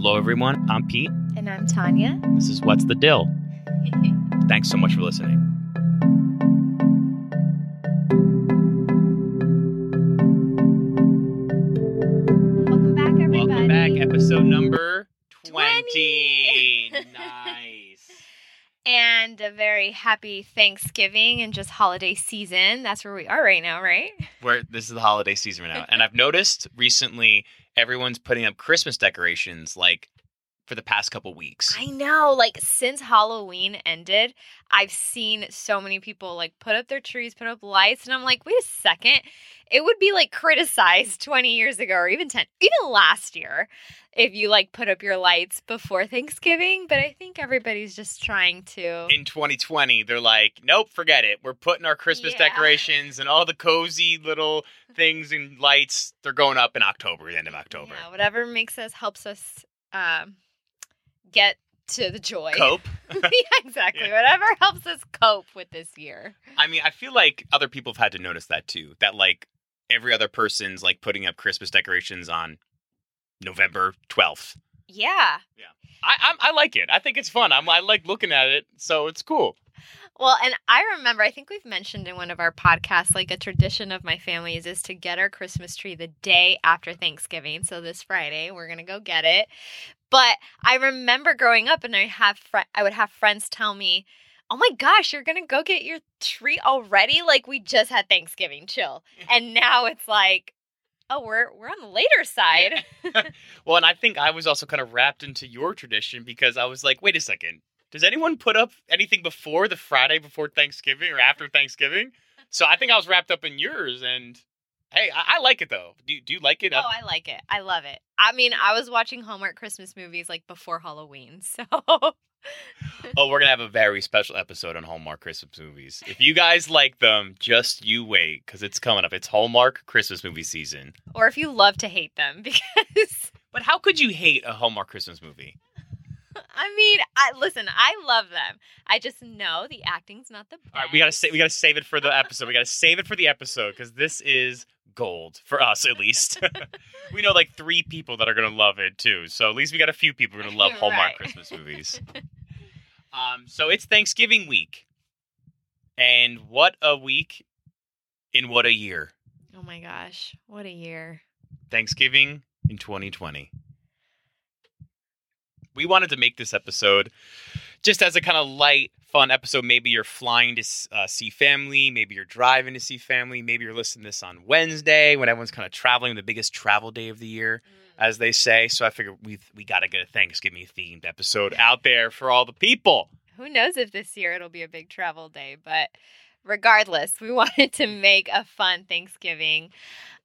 Hello, everyone. I'm Pete. And I'm Tanya. This is What's the Dill. Thanks so much for listening. Welcome back, everybody. Welcome back, episode number 20. 20. nice. And a very happy Thanksgiving and just holiday season. That's where we are right now, right? Where this is the holiday season right now. And I've noticed recently everyone's putting up Christmas decorations like for the past couple weeks. I know. Like since Halloween ended, I've seen so many people like put up their trees, put up lights, and I'm like, wait a second. It would be like criticized 20 years ago or even 10, even last year if you like put up your lights before Thanksgiving. But I think everybody's just trying to. in 2020 they're like nope forget it we're putting our christmas Yeah. decorations and all the cozy little things and lights they're going up in october the end of october Yeah, whatever makes us helps us um, get to the joy. cope yeah, exactly. Yeah. Whatever helps us cope with this year. i mean i feel like other people have had to notice that too that like every other person's like putting up christmas decorations on november 12th Yeah. i i, I like it i think it's fun I'm, i like looking at it so it's cool Well, and I remember, I think we've mentioned in one of our podcasts, like a tradition of my family's is to get our Christmas tree the day after Thanksgiving. So this Friday, we're gonna go get it. But I remember growing up, and I have fr- I would have friends tell me, "Oh my gosh, you're gonna go get your tree already? Like we just had Thanksgiving, chill." and now it's like, "Oh, we're we're on the later side." well and i think i was also kind of wrapped into your tradition because i was like wait a second does anyone put up anything before the friday before thanksgiving or after thanksgiving? So i think i was wrapped up in yours and hey i, I like it though. Do, do you like it? Oh, I like it. I love it. I mean, I was watching Hallmark Christmas movies like before Halloween, so oh we're gonna have a very special episode on hallmark christmas movies. If you guys like them just you wait because it's coming up. It's hallmark christmas movie season. Or if you love to hate them because but how could you hate a hallmark christmas movie I mean, I listen, I love them. I just know the acting's not the best. All right, we gotta sa- we gotta save it for the episode. We gotta save it for the episode because this is gold for us at least. we know like three people that are gonna love it too, so at least we got a few people who are gonna love Hallmark Right. Christmas movies. um, so it's Thanksgiving week, and what a week in what a year! Oh my gosh, what a year. Thanksgiving in 2020. We wanted to make this episode just as a kind of light, fun episode. Maybe you're flying to uh, see family, maybe you're driving to see family, maybe you're listening to this on Wednesday when everyone's kind of traveling, the biggest travel day of the year, as they say. So I figured we we got to get a Thanksgiving themed episode out there for all the people. Who knows if this year it'll be a big travel day, but regardless, we wanted to make a fun Thanksgiving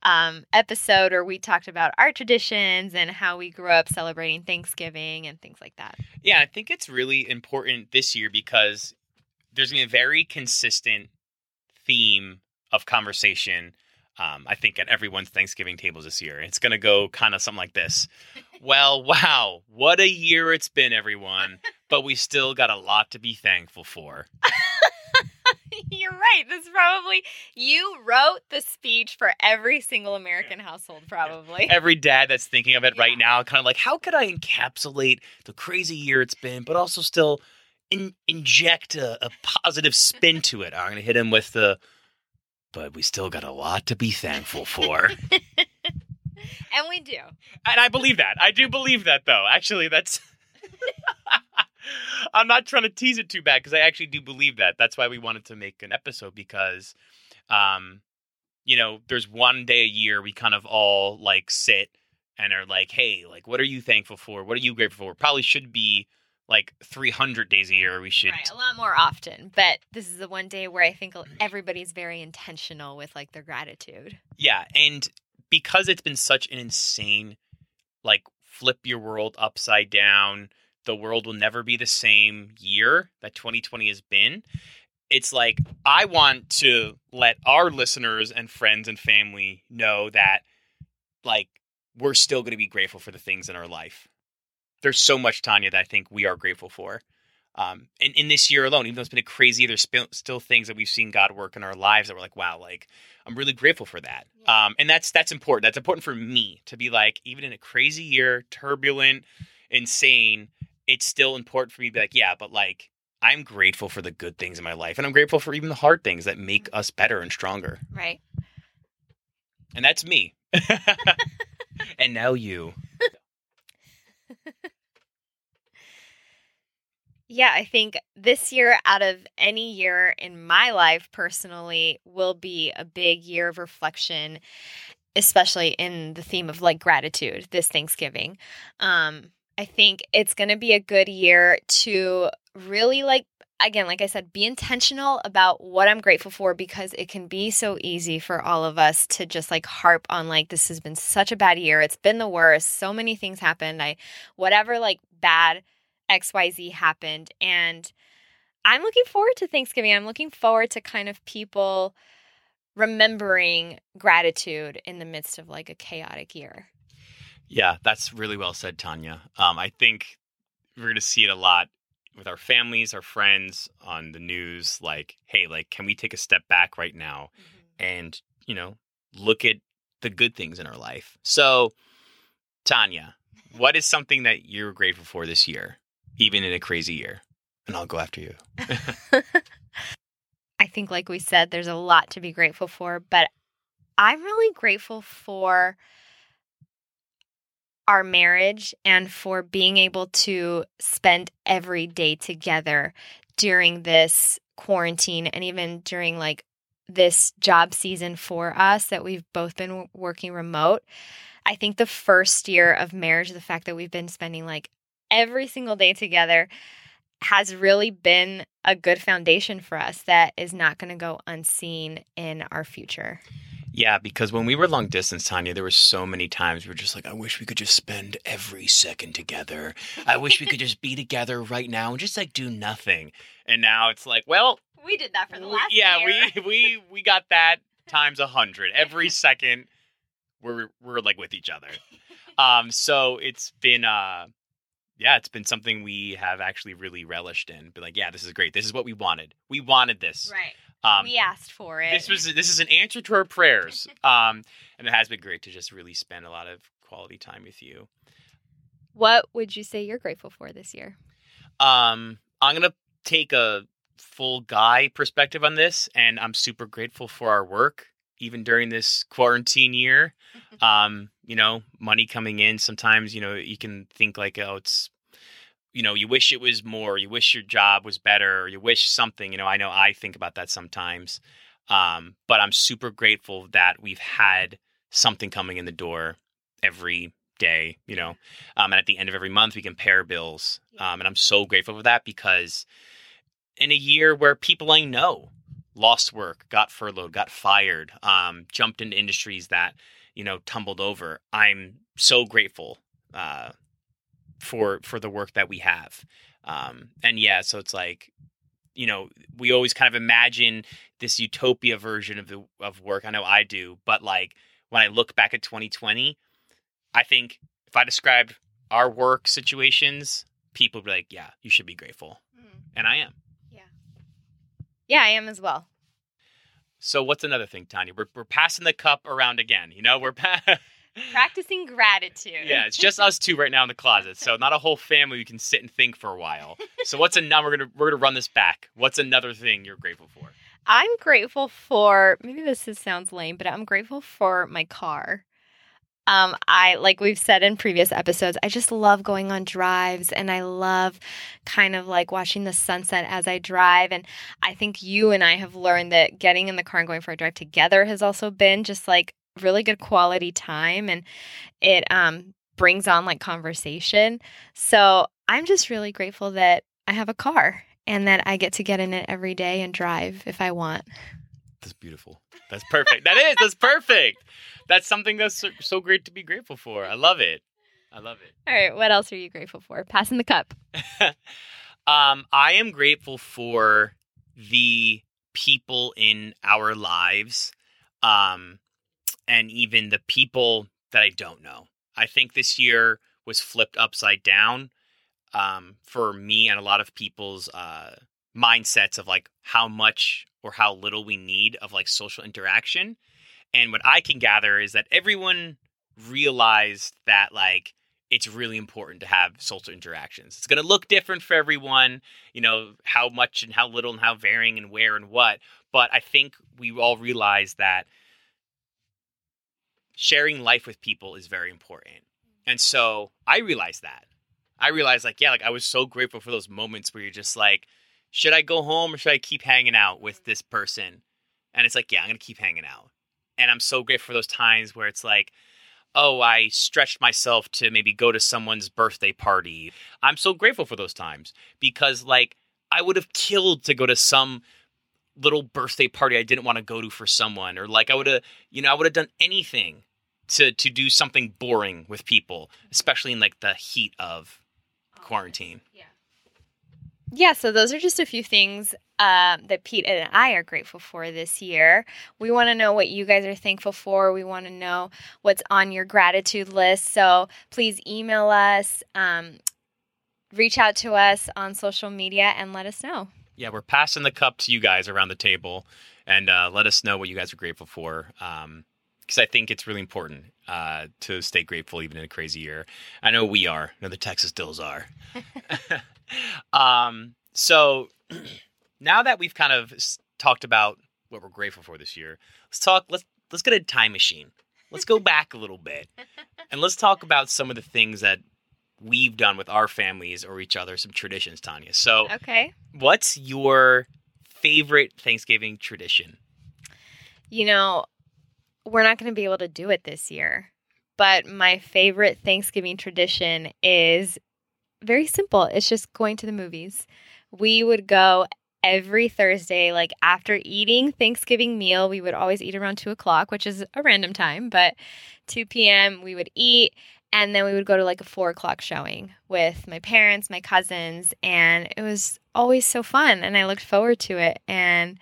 um, episode where we talked about our traditions and how we grew up celebrating Thanksgiving and things like that. Yeah, I think it's really important this year because there's going to be a very consistent theme of conversation. Um, I think at everyone's Thanksgiving tables this year, it's going to go kind of something like this. well, wow, what a year it's been, everyone! But we still got a lot to be thankful for. You're right. This probably you wrote the speech for every single American household, probably. Every dad that's thinking of it Yeah. right now, kind of like, how could I encapsulate the crazy year it's been, but also still in- inject a, a positive spin to it? I'm going to hit him with the, but we still got a lot to be thankful for. And we do. And I believe that. I do believe that, though. Actually, that's. I'm not trying to tease it too bad because I actually do believe that. That's why we wanted to make an episode because, um, you know, there's one day a year we kind of all like sit and are like, hey, like, what are you thankful for? What are you grateful for? Probably should be like 300 days a year. We should. Right, a lot more often. But this is the one day where I think everybody's very intentional with like their gratitude. Yeah, and because it's been such an insane, like flip your world upside down, the world will never be the same year that 2020 has been. It's like I want to let our listeners and friends and family know that like we're still going to be grateful for the things in our life. There's so much Tanya that I think we are grateful for. Um, in, in this year alone, even though it's been a crazy, there's still things that we've seen God work in our lives that we're like, wow, like I'm really grateful for that. Um, and that's that's important. That's important for me to be like, even in a crazy year, turbulent, insane, it's still important for me to be like, yeah, but like I'm grateful for the good things in my life, and I'm grateful for even the hard things that make us better and stronger. Right. And that's me. and now you. Yeah, I think this year, out of any year in my life personally, will be a big year of reflection, especially in the theme of like gratitude this Thanksgiving. Um, I think it's going to be a good year to really like again, like I said, be intentional about what I'm grateful for because it can be so easy for all of us to just like harp on like this has been such a bad year. It's been the worst. So many things happened. I whatever like bad XYZ happened and I'm looking forward to Thanksgiving. I'm looking forward to kind of people remembering gratitude in the midst of like a chaotic year. Yeah, that's really well said, Tanya. Um, I think we're going to see it a lot with our families, our friends on the news. Like, hey, like, can we take a step back right now mm-hmm. and, you know, look at the good things in our life? So, Tanya, what is something that you're grateful for this year, even in a crazy year? And I'll go after you. I think, like we said, there's a lot to be grateful for, but I'm really grateful for our marriage and for being able to spend every day together during this quarantine and even during like this job season for us that we've both been working remote. I think the first year of marriage, the fact that we've been spending like every single day together has really been a good foundation for us that is not going to go unseen in our future. Yeah, because when we were long distance, Tanya, there were so many times we were just like, I wish we could just spend every second together. I wish we could just be together right now and just like do nothing. And now it's like, well, we did that for the last yeah, year. we we we got that times a hundred every second. We're we're like with each other. Um, so it's been uh, yeah, it's been something we have actually really relished in. But like, yeah, this is great. This is what we wanted. We wanted this. Right. Um, we asked for it. This was this is an answer to our prayers, um, and it has been great to just really spend a lot of quality time with you. What would you say you're grateful for this year? Um, I'm gonna take a full guy perspective on this, and I'm super grateful for our work, even during this quarantine year. um, you know, money coming in. Sometimes you know you can think like, oh, it's you know, you wish it was more, you wish your job was better, you wish something, you know, I know I think about that sometimes. Um, but I'm super grateful that we've had something coming in the door every day, you know, um, and at the end of every month we compare bills. Um, and I'm so grateful for that because in a year where people I know lost work, got furloughed, got fired, um, jumped into industries that, you know, tumbled over, I'm so grateful uh, for for the work that we have. Um, and yeah, so it's like, you know, we always kind of imagine this utopia version of the of work. I know I do, but like when I look back at 2020, I think if I described our work situations, people would be like, "Yeah, you should be grateful," mm. and I am. Yeah, yeah, I am as well. So what's another thing, Tanya? We're we're passing the cup around again. You know, we're pa- Practicing gratitude. Yeah, it's just us two right now in the closet, so not a whole family. We can sit and think for a while. So what's another? We're gonna we're gonna run this back. What's another thing you're grateful for? I'm grateful for. Maybe this is, sounds lame, but I'm grateful for my car. Um, I like we've said in previous episodes, I just love going on drives and I love kind of like watching the sunset as I drive. And I think you and I have learned that getting in the car and going for a drive together has also been just like really good quality time and it um brings on like conversation. So I'm just really grateful that I have a car and that I get to get in it every day and drive if I want. That's beautiful. That's perfect. that is. That's perfect. That's something that's so, so, great to be grateful for. I love it. I love it. All right. What else are you grateful for? Passing the cup. um, I am grateful for the people in our lives um, and even the people that I don't know. I think this year was flipped upside down um, for me and a lot of people's uh, mindsets of like how much or how little we need of like social interaction. And what I can gather is that everyone realized that like it's really important to have social interactions. It's going to look different for everyone, you know, how much and how little and how varying and where and what. But I think we all realize that sharing life with people is very important. And so I realized that. I realized, like, yeah, like I was so grateful for those moments where you're just like, should I go home or should I keep hanging out with this person? And it's like, yeah, I'm to keep hanging out. And I'm so grateful for those times where it's like, oh, I stretched myself to maybe go to someone's birthday party. I'm so grateful for those times because, like, I would have killed to go to some little birthday party I didn't want to go to for someone, or like I would have, you know, I would have done anything to to do something boring with people, especially in like the heat of quarantine. Yeah. Yeah, so those are just a few things um, that Pete and I are grateful for this year. We want to know what you guys are thankful for. We want to know what's on your gratitude list. So please email us, um, reach out to us on social media, and let us know. Yeah, we're passing the cup to you guys around the table, and uh, let us know what you guys are grateful for. Um, because I think it's really important uh, to stay grateful even in a crazy year. I know we are. I know the Texas Dills are. um, so now that we've kind of talked about what we're grateful for this year, let's talk. Let's let's get a time machine. Let's go back a little bit, and let's talk about some of the things that we've done with our families or each other. Some traditions, Tanya. So, okay, what's your favorite Thanksgiving tradition? You know, we're not going to be able to do it this year. But my favorite Thanksgiving tradition is very simple. It's just going to the movies. We would go every Thursday, like after eating Thanksgiving meal, we would always eat around two o'clock, which is a random time, but 2 p.m. we would eat. And then we would go to like a four o'clock showing with my parents, my cousins, and it was always so fun. And I looked forward to it. And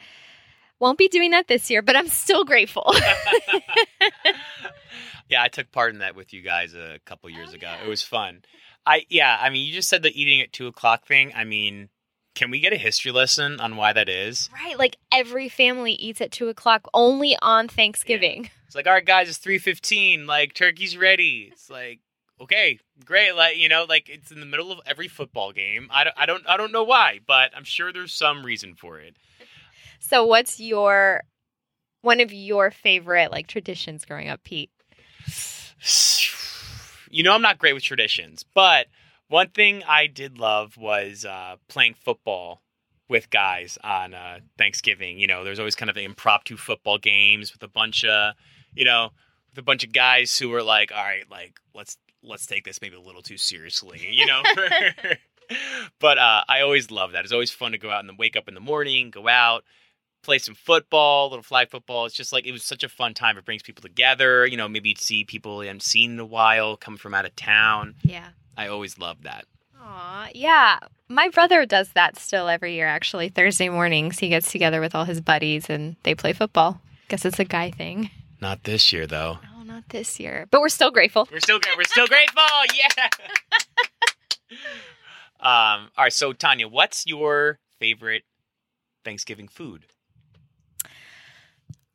won't be doing that this year, but I'm still grateful. yeah, I took part in that with you guys a couple years oh, ago. yeah. It was fun. I yeah, I mean, you just said the eating at two o'clock thing. I mean, can we get a history lesson on why that is? right. Like every family eats at two o'clock only on Thanksgiving. It's like, all right, guys, it's three fifteen. Like, turkey's ready. It's like, okay, great. Like, you know, like it's in the middle of every football game. I don't, I don't, I don't know why, but I'm sure there's some reason for it. So, what's your one of your favorite like traditions growing up, Pete? You know, I'm not great with traditions, but one thing I did love was uh, playing football with guys on uh, Thanksgiving. You know, there's always kind of impromptu football games with a bunch of, you know, with a bunch of guys who were like, all right, like let's let's take this maybe a little too seriously, you know. but uh, I always love that. It's always fun to go out and wake up in the morning, go out, play some football, little flag football. It's just like it was such a fun time. It brings people together. You know, maybe you'd see people you haven't seen in a while come from out of town. Yeah. I always love that. Aw, yeah. My brother does that still every year, actually. Thursday mornings, he gets together with all his buddies and they play football. Guess it's a guy thing. Not this year though. Oh, not this year. But we're still grateful. We're still. We're still grateful. Yeah. um. All right. So Tanya, what's your favorite Thanksgiving food?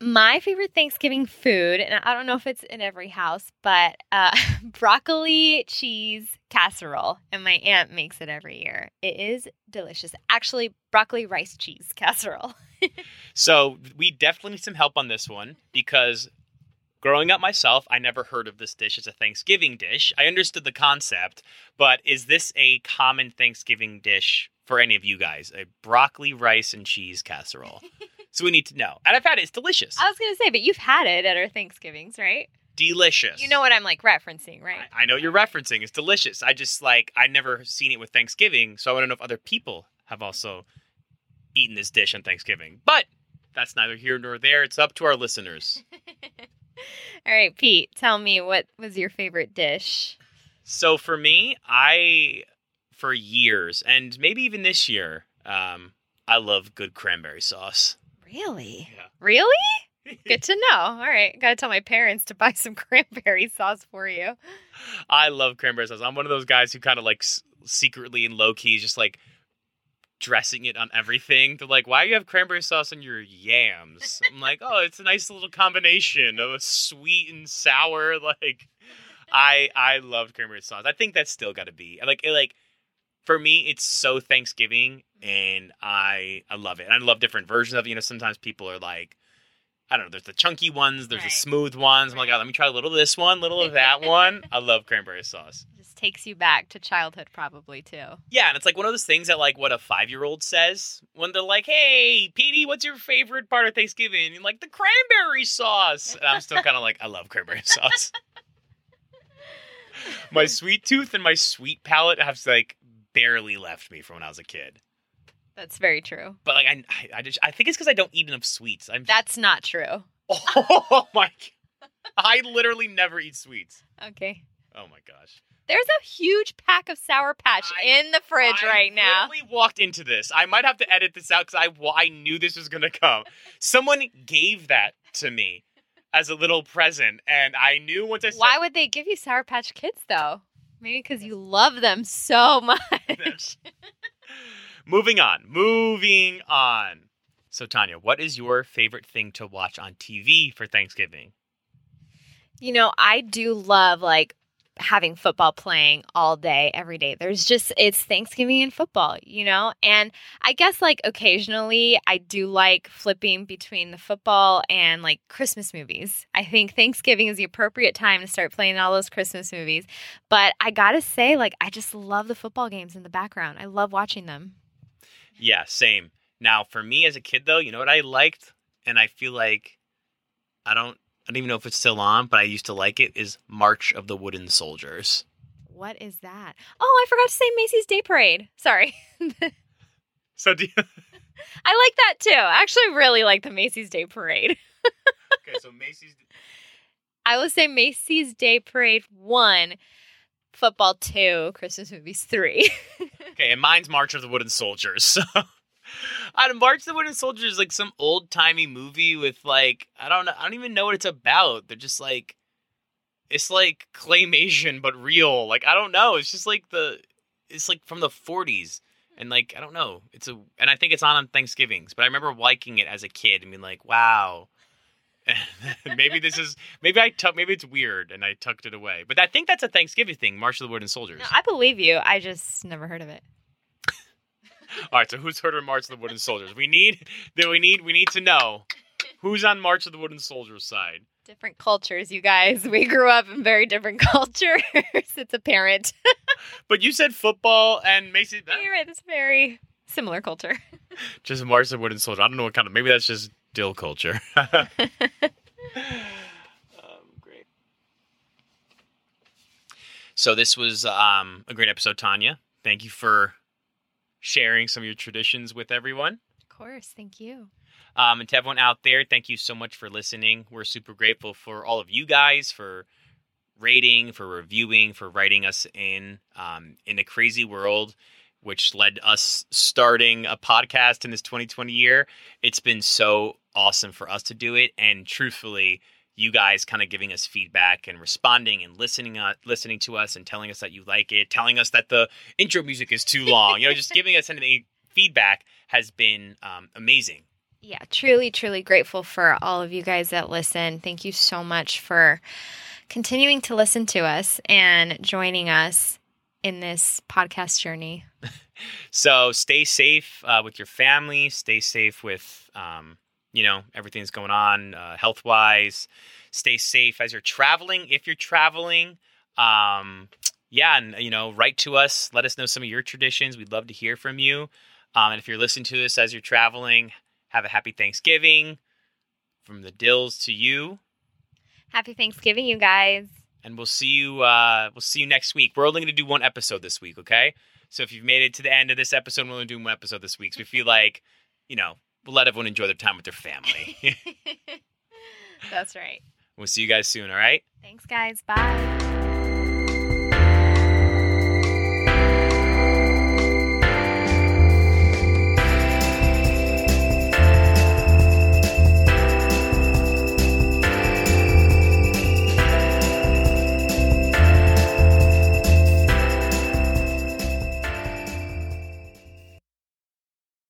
My favorite Thanksgiving food, and I don't know if it's in every house, but uh, broccoli cheese casserole. And my aunt makes it every year. It is delicious. Actually, broccoli rice cheese casserole. So we definitely need some help on this one because growing up myself, I never heard of this dish as a Thanksgiving dish. I understood the concept, but is this a common Thanksgiving dish for any of you guys? A broccoli rice and cheese casserole. so we need to know. And I've had it. It's delicious. I was going to say, but you've had it at our Thanksgivings, right? delicious. You know what I'm like referencing, right? I, I know you're referencing. It's delicious. I just like I never seen it with Thanksgiving, so I want to know if other people have also eaten this dish on Thanksgiving. But that's neither here nor there. It's up to our listeners. All right, Pete, tell me what was your favorite dish? So for me, I for years and maybe even this year, um, I love good cranberry sauce. Really? Yeah. Really? Good to know. All right. Got to tell my parents to buy some cranberry sauce for you. I love cranberry sauce. I'm one of those guys who kind of like s- secretly and low key just like dressing it on everything. They're like, "Why do you have cranberry sauce on your yams?" I'm like, "Oh, it's a nice little combination of a sweet and sour." Like, I I love cranberry sauce. I think that's still got to be like it, like for me. It's so Thanksgiving, and I I love it. And I love different versions of it. You know, sometimes people are like. I don't know. There's the chunky ones. There's the smooth ones. I'm like, oh, let me try a little of this one, a little of that one. I love cranberry sauce. Just takes you back to childhood, probably too. Yeah, and it's like one of those things that like what a five year old says when they're like, "Hey, Petey, what's your favorite part of Thanksgiving?" And like the cranberry sauce, and I'm still kind of like, I love cranberry sauce. my sweet tooth and my sweet palate have like barely left me from when I was a kid. That's very true. But like I, I, just I think it's because I don't eat enough sweets. I'm That's not true. oh my, I literally never eat sweets. Okay. Oh my gosh. There's a huge pack of Sour Patch I- in the fridge I right now. literally walked into this. I might have to edit this out because I I knew this was gonna come. Someone gave that to me as a little present, and I knew once I said Why would they give you Sour Patch Kids though? Maybe because you love them so much. Moving on. Moving on. So Tanya, what is your favorite thing to watch on TV for Thanksgiving? you know, I do love like having football playing all day, every day. There's just, it's Thanksgiving and football, you know? And I guess like occasionally I do like flipping between the football and like Christmas movies. I think Thanksgiving is the appropriate time to start playing all those Christmas movies. But I gotta say, like, I just love the football games in the background. I love watching them. Yeah, same. Now, for me as a kid, though, you know what I liked, and I feel like I don't, I don't even know if it's still on, but I used to like it. Is March of the Wooden Soldiers. What is that? Oh, I forgot to say Macy's Day Parade. Sorry. So, do you, I like that too. I actually really like the Macy's Day Parade. okay, so Macy's. I will say Macy's Day Parade one, football two, Christmas movies three. Okay, and mine's March of the Wooden Soldiers. So, I don't March the Wooden Soldiers is like some old timey movie with like I don't know, I don't even know what it's about. They're just like it's like claymation but real. Like I don't know. It's just like the it's like from the 40s and like I don't know. It's a and I think it's on on Thanksgivings. But I remember liking it as a kid and being like, wow. maybe this is maybe I tuck maybe it's weird and I tucked it away. But I think that's a Thanksgiving thing. March of the Wooden Soldiers. no, I believe you. I just never heard of it. All right, so who's heard of March of the Wooden Soldiers? We need that we need we need to know who's on March of the Wooden Soldiers side. Different cultures, you guys. We grew up in very different cultures. it's apparent. But you said football and Macy You're right. It's very similar culture. just March of the Wooden Soldiers. I don't know what kind of maybe that's just dill culture. um, great. So this was um, a great episode, Tanya. Thank you for sharing some of your traditions with everyone. Of course. Thank you. Um, and to everyone out there, thank you so much for listening. We're super grateful for all of you guys for rating, for reviewing, for writing us in. Um, in a crazy world, which led us starting a podcast in this 2020 year, it's been so awesome for us to do it. And truthfully, you guys kind of giving us feedback and responding and listening uh, listening to us and telling us that you like it, telling us that the intro music is too long, you know, just giving us any feedback has been um, amazing. Yeah, truly, truly grateful for all of you guys that listen. Thank you so much for continuing to listen to us and joining us in this podcast journey. So stay safe uh, with your family. Stay safe with, um, you know, everything's going on uh, health wise. Stay safe as you're traveling. If you're traveling, um, yeah, and you know, write to us. Let us know some of your traditions. We'd love to hear from you. Um, and if you're listening to this as you're traveling, have a happy Thanksgiving. From the Dills to you, Happy Thanksgiving, you guys. and we'll see you. Uh, we'll see you next week. We're only going to do one episode this week, okay? So if you've made it to the end of this episode, we're only doing one episode this week. So we feel like, you know, let everyone enjoy their time with their family. That's right. we'll see you guys soon. All right. Thanks, guys. Bye.